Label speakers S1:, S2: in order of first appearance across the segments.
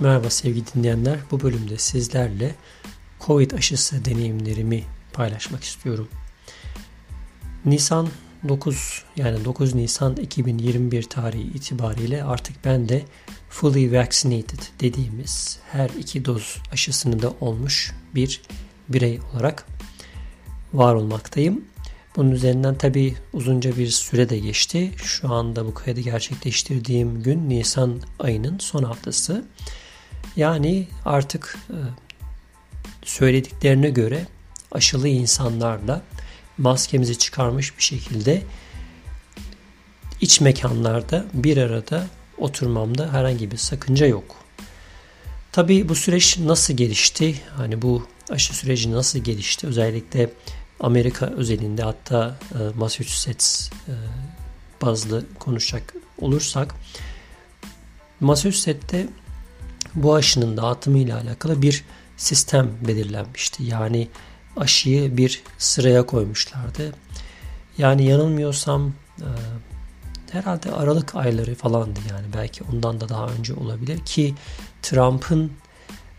S1: Merhaba sevgili dinleyenler. Bu bölümde sizlerle Covid aşısı deneyimlerimi paylaşmak istiyorum. Nisan 9 yani 9 Nisan 2021 tarihi itibariyle artık ben de fully vaccinated dediğimiz her iki doz aşısını da olmuş bir birey olarak var olmaktayım. Bunun üzerinden tabi uzunca bir süre de geçti. Şu anda bu kaydı gerçekleştirdiğim gün Nisan ayının son haftası. Yani artık e, söylediklerine göre aşılı insanlarla maskemizi çıkarmış bir şekilde iç mekanlarda bir arada oturmamda herhangi bir sakınca yok. Tabii bu süreç nasıl gelişti? Hani bu aşı süreci nasıl gelişti? Özellikle Amerika özelinde hatta e, Massachusetts e, bazlı konuşacak olursak Massachusetts'te bu aşının dağıtımı ile alakalı bir sistem belirlenmişti. Yani aşıyı bir sıraya koymuşlardı. Yani yanılmıyorsam e, herhalde Aralık ayları falandı yani belki ondan da daha önce olabilir ki Trump'ın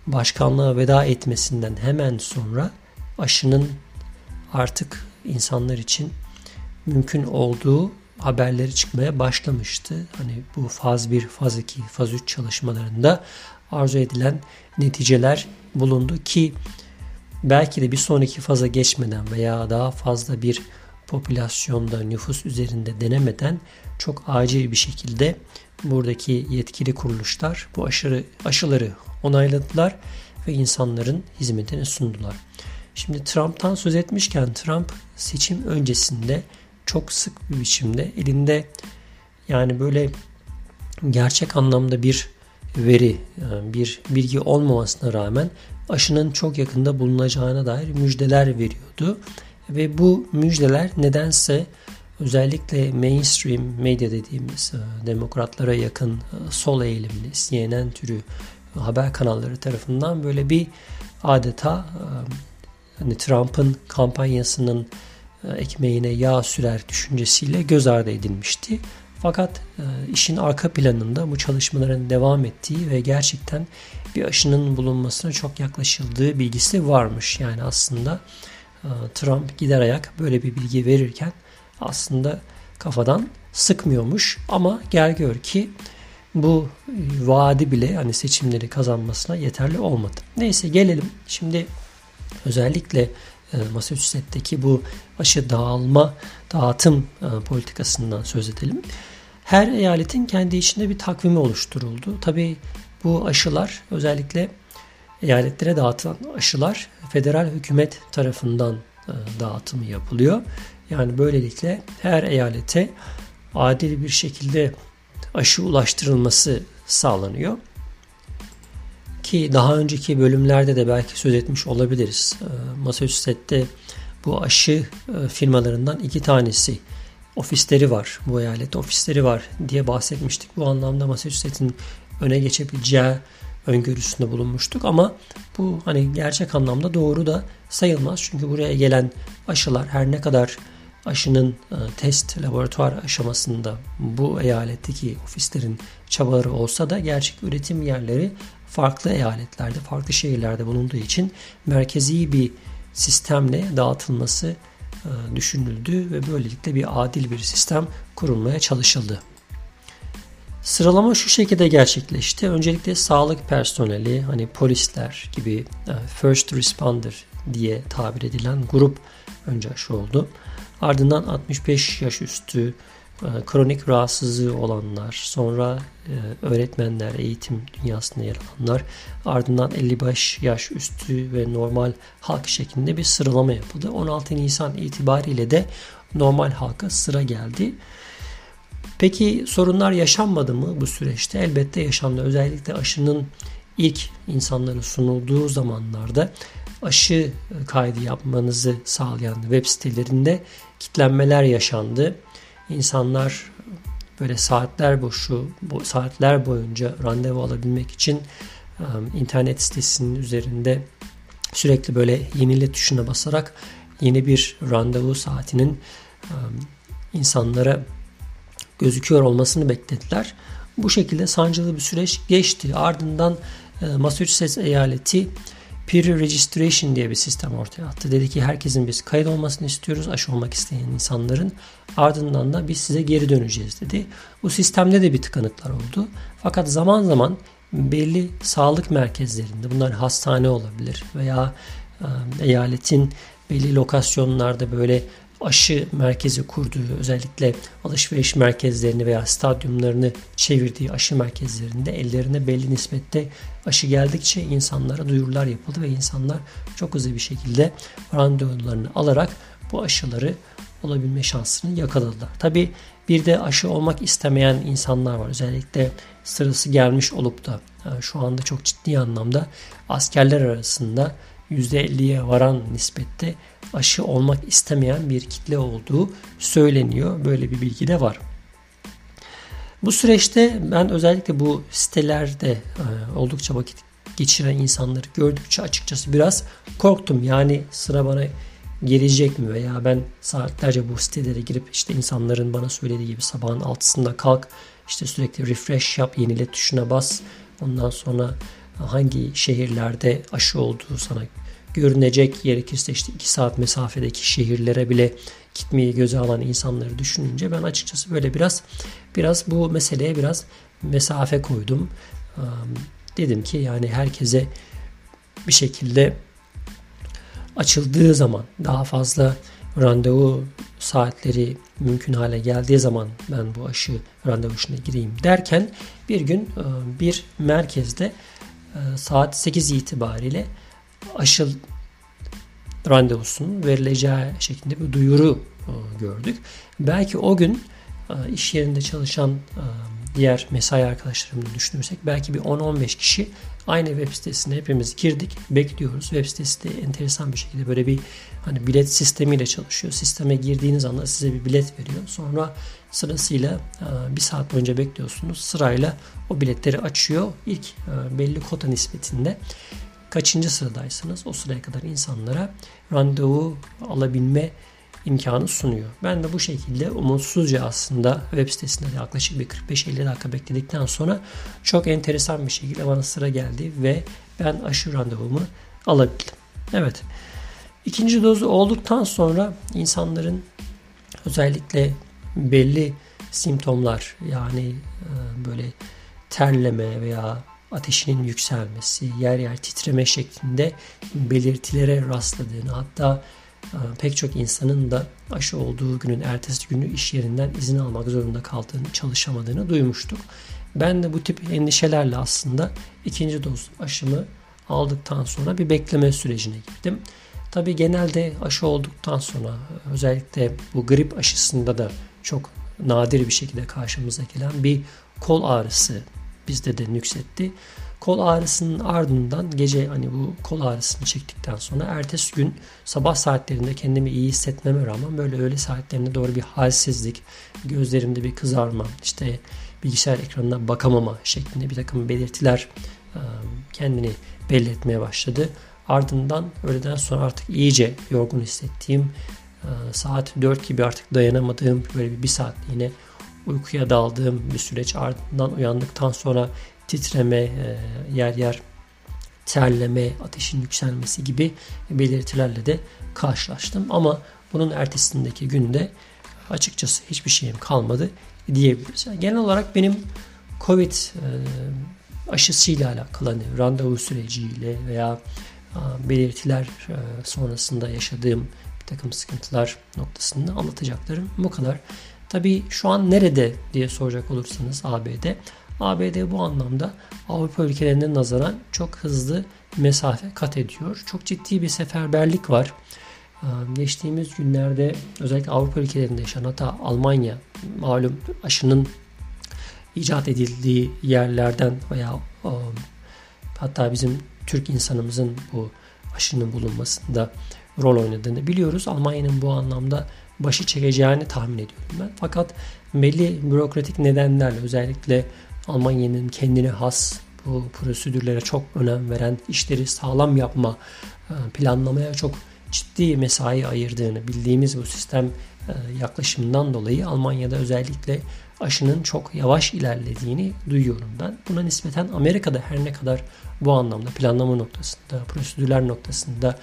S1: başkanlığa veda etmesinden hemen sonra aşının artık insanlar için mümkün olduğu haberleri çıkmaya başlamıştı. Hani bu faz 1, faz 2, faz 3 çalışmalarında arzu edilen neticeler bulundu ki belki de bir sonraki faza geçmeden veya daha fazla bir popülasyonda nüfus üzerinde denemeden çok acil bir şekilde buradaki yetkili kuruluşlar bu aşırı aşıları onayladılar ve insanların hizmetine sundular. Şimdi Trump'tan söz etmişken Trump seçim öncesinde çok sık bir biçimde elinde yani böyle gerçek anlamda bir veri, bir bilgi olmamasına rağmen aşının çok yakında bulunacağına dair müjdeler veriyordu. Ve bu müjdeler nedense özellikle mainstream medya dediğimiz e, demokratlara yakın e, sol eğilimli CNN türü haber kanalları tarafından böyle bir adeta e, hani Trump'ın kampanyasının ekmeğine yağ sürer düşüncesiyle göz ardı edilmişti. Fakat e, işin arka planında bu çalışmaların devam ettiği ve gerçekten bir aşının bulunmasına çok yaklaşıldığı bilgisi varmış. Yani aslında e, Trump gider ayak böyle bir bilgi verirken aslında kafadan sıkmıyormuş ama gel gör ki bu vaadi bile hani seçimleri kazanmasına yeterli olmadı. Neyse gelelim şimdi özellikle e, Massachusetts'teki bu aşı dağılma, dağıtım e, politikasından söz edelim. Her eyaletin kendi içinde bir takvimi oluşturuldu. Tabi bu aşılar özellikle eyaletlere dağıtılan aşılar federal hükümet tarafından e, dağıtımı yapılıyor. Yani böylelikle her eyalete adil bir şekilde aşı ulaştırılması sağlanıyor. Ki daha önceki bölümlerde de belki söz etmiş olabiliriz. E, Massachusetts'te bu aşı e, firmalarından iki tanesi ofisleri var. Bu eyalette ofisleri var diye bahsetmiştik. Bu anlamda Massachusetts'in öne geçebileceği öngörüsünde bulunmuştuk ama bu hani gerçek anlamda doğru da sayılmaz. Çünkü buraya gelen aşılar her ne kadar aşının e, test laboratuvar aşamasında bu eyaletteki ofislerin çabaları olsa da gerçek üretim yerleri farklı eyaletlerde, farklı şehirlerde bulunduğu için merkezi bir sistemle dağıtılması e, düşünüldü ve böylelikle bir adil bir sistem kurulmaya çalışıldı. Sıralama şu şekilde gerçekleşti. Öncelikle sağlık personeli, hani polisler gibi e, first responder diye tabir edilen grup önce aşı oldu. Ardından 65 yaş üstü e, kronik rahatsızlığı olanlar, sonra e, öğretmenler, eğitim dünyasında yer alanlar, ardından 55 yaş üstü ve normal halk şeklinde bir sıralama yapıldı. 16 Nisan itibariyle de normal halka sıra geldi. Peki sorunlar yaşanmadı mı bu süreçte? Elbette yaşandı. Özellikle aşının ilk insanlara sunulduğu zamanlarda aşı kaydı yapmanızı sağlayan web sitelerinde kitlenmeler yaşandı insanlar böyle saatler boşu, saatler boyunca randevu alabilmek için internet sitesinin üzerinde sürekli böyle yenile tuşuna basarak yeni bir randevu saatinin insanlara gözüküyor olmasını beklediler. Bu şekilde sancılı bir süreç geçti. Ardından Massachusetts eyaleti Peer Registration diye bir sistem ortaya attı. Dedi ki herkesin biz kayıt olmasını istiyoruz aşı olmak isteyen insanların. Ardından da biz size geri döneceğiz dedi. Bu sistemde de bir tıkanıklar oldu. Fakat zaman zaman belli sağlık merkezlerinde bunlar hastane olabilir veya eyaletin belli lokasyonlarda böyle aşı merkezi kurduğu özellikle alışveriş merkezlerini veya stadyumlarını çevirdiği aşı merkezlerinde ellerine belli nispette aşı geldikçe insanlara duyurular yapıldı ve insanlar çok hızlı bir şekilde randevularını alarak bu aşıları olabilme şansını yakaladılar. Tabi bir de aşı olmak istemeyen insanlar var. Özellikle sırası gelmiş olup da e, şu anda çok ciddi anlamda askerler arasında %50'ye varan nispette aşı olmak istemeyen bir kitle olduğu söyleniyor. Böyle bir bilgi de var. Bu süreçte ben özellikle bu sitelerde e, oldukça vakit geçiren insanları gördükçe açıkçası biraz korktum. Yani sıra bana gelecek mi veya ben saatlerce bu sitelere girip işte insanların bana söylediği gibi sabahın altısında kalk işte sürekli refresh yap yenile tuşuna bas ondan sonra hangi şehirlerde aşı olduğu sana görünecek gerekirse işte 2 saat mesafedeki şehirlere bile gitmeyi göze alan insanları düşününce ben açıkçası böyle biraz biraz bu meseleye biraz mesafe koydum. Dedim ki yani herkese bir şekilde açıldığı zaman daha fazla randevu saatleri mümkün hale geldiği zaman ben bu aşı randevusuna gireyim derken bir gün bir merkezde saat 8 itibariyle aşı randevusunun verileceği şeklinde bir duyuru e, gördük. Belki o gün e, iş yerinde çalışan e, diğer mesai arkadaşlarımla düşünürsek belki bir 10-15 kişi aynı web sitesine hepimiz girdik, bekliyoruz. Web sitesi de enteresan bir şekilde böyle bir hani bilet sistemiyle çalışıyor. Sisteme girdiğiniz anda size bir bilet veriyor. Sonra sırasıyla bir saat boyunca bekliyorsunuz. Sırayla o biletleri açıyor. İlk belli kota nispetinde kaçıncı sıradaysanız o sıraya kadar insanlara randevu alabilme imkanı sunuyor. Ben de bu şekilde umutsuzca aslında web sitesinde yaklaşık bir 45-50 dakika bekledikten sonra çok enteresan bir şekilde bana sıra geldi ve ben aşı randevumu alabildim. Evet. İkinci dozu olduktan sonra insanların özellikle belli simptomlar yani e, böyle terleme veya ateşinin yükselmesi, yer yer titreme şeklinde belirtilere rastladığını hatta pek çok insanın da aşı olduğu günün ertesi günü iş yerinden izin almak zorunda kaldığını, çalışamadığını duymuştuk. Ben de bu tip endişelerle aslında ikinci doz aşımı aldıktan sonra bir bekleme sürecine girdim. Tabi genelde aşı olduktan sonra özellikle bu grip aşısında da çok nadir bir şekilde karşımıza gelen bir kol ağrısı bizde de nüksetti. Kol ağrısının ardından gece hani bu kol ağrısını çektikten sonra ertesi gün sabah saatlerinde kendimi iyi hissetmeme rağmen böyle öğle saatlerinde doğru bir halsizlik, gözlerimde bir kızarma, işte bilgisayar ekranına bakamama şeklinde bir takım belirtiler kendini belli etmeye başladı. Ardından öğleden sonra artık iyice yorgun hissettiğim saat 4 gibi artık dayanamadığım böyle bir saatliğine uykuya daldığım bir süreç ardından uyandıktan sonra titreme, e, yer yer terleme, ateşin yükselmesi gibi belirtilerle de karşılaştım. Ama bunun ertesindeki günde açıkçası hiçbir şeyim kalmadı diyebiliriz. Yani genel olarak benim Covid e, aşısıyla alakalı hani randevu süreciyle veya belirtiler e, sonrasında yaşadığım bir takım sıkıntılar noktasında anlatacaklarım bu kadar. Tabii şu an nerede diye soracak olursanız ABD. ABD bu anlamda Avrupa ülkelerine nazaran çok hızlı mesafe kat ediyor. Çok ciddi bir seferberlik var. Ee, geçtiğimiz günlerde özellikle Avrupa ülkelerinde yaşanan hatta Almanya malum aşının icat edildiği yerlerden veya e, hatta bizim Türk insanımızın bu aşının bulunmasında rol oynadığını biliyoruz. Almanya'nın bu anlamda başı çekeceğini tahmin ediyorum ben. Fakat belli bürokratik nedenlerle özellikle Almanya'nın kendine has bu prosedürlere çok önem veren, işleri sağlam yapma, e, planlamaya çok ciddi mesai ayırdığını bildiğimiz bu sistem e, yaklaşımından dolayı Almanya'da özellikle aşının çok yavaş ilerlediğini duyuyorum ben. Buna nispeten Amerika'da her ne kadar bu anlamda planlama noktasında, prosedürler noktasında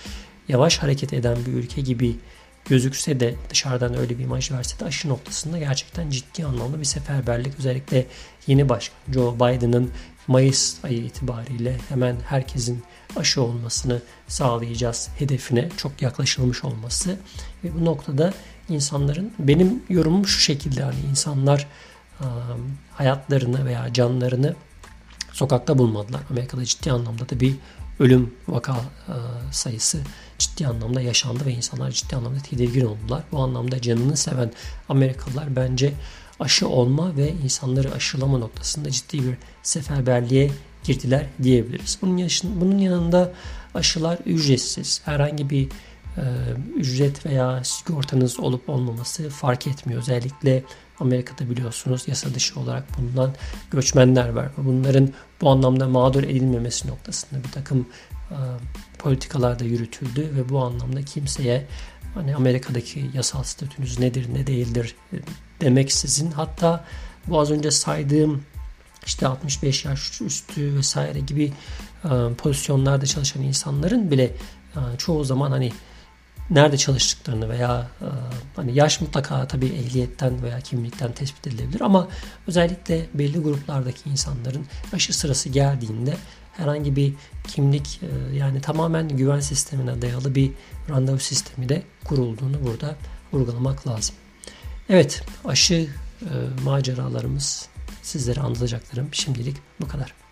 S1: yavaş hareket eden bir ülke gibi gözükse de dışarıdan öyle bir imaj verse de aşı noktasında gerçekten ciddi anlamda bir seferberlik özellikle yeni başkan Joe Biden'ın Mayıs ayı itibariyle hemen herkesin aşı olmasını sağlayacağız hedefine çok yaklaşılmış olması ve bu noktada insanların benim yorumum şu şekilde hani insanlar hayatlarını veya canlarını sokakta bulmadılar. Amerika'da ciddi anlamda da bir ölüm vaka sayısı ciddi anlamda yaşandı ve insanlar ciddi anlamda tedirgin oldular. Bu anlamda canını seven Amerikalılar bence aşı olma ve insanları aşılama noktasında ciddi bir seferberliğe girdiler diyebiliriz. Bunun, yaşın, bunun yanında aşılar ücretsiz. Herhangi bir e, ücret veya sigortanız olup olmaması fark etmiyor. Özellikle Amerika'da biliyorsunuz yasa dışı olarak bulunan göçmenler var. Bunların bu anlamda mağdur edilmemesi noktasında bir takım e, politikalar da yürütüldü ve bu anlamda kimseye hani Amerika'daki yasal statünüz nedir ne değildir demeksizin hatta bu az önce saydığım işte 65 yaş üstü vesaire gibi e, pozisyonlarda çalışan insanların bile e, çoğu zaman hani nerede çalıştıklarını veya e, hani yaş mutlaka tabii ehliyetten veya kimlikten tespit edilebilir ama özellikle belli gruplardaki insanların aşı sırası geldiğinde herhangi bir kimlik e, yani tamamen güven sistemine dayalı bir randevu sistemi de kurulduğunu burada vurgulamak lazım. Evet aşı e, maceralarımız sizlere anlatacaklarım şimdilik bu kadar.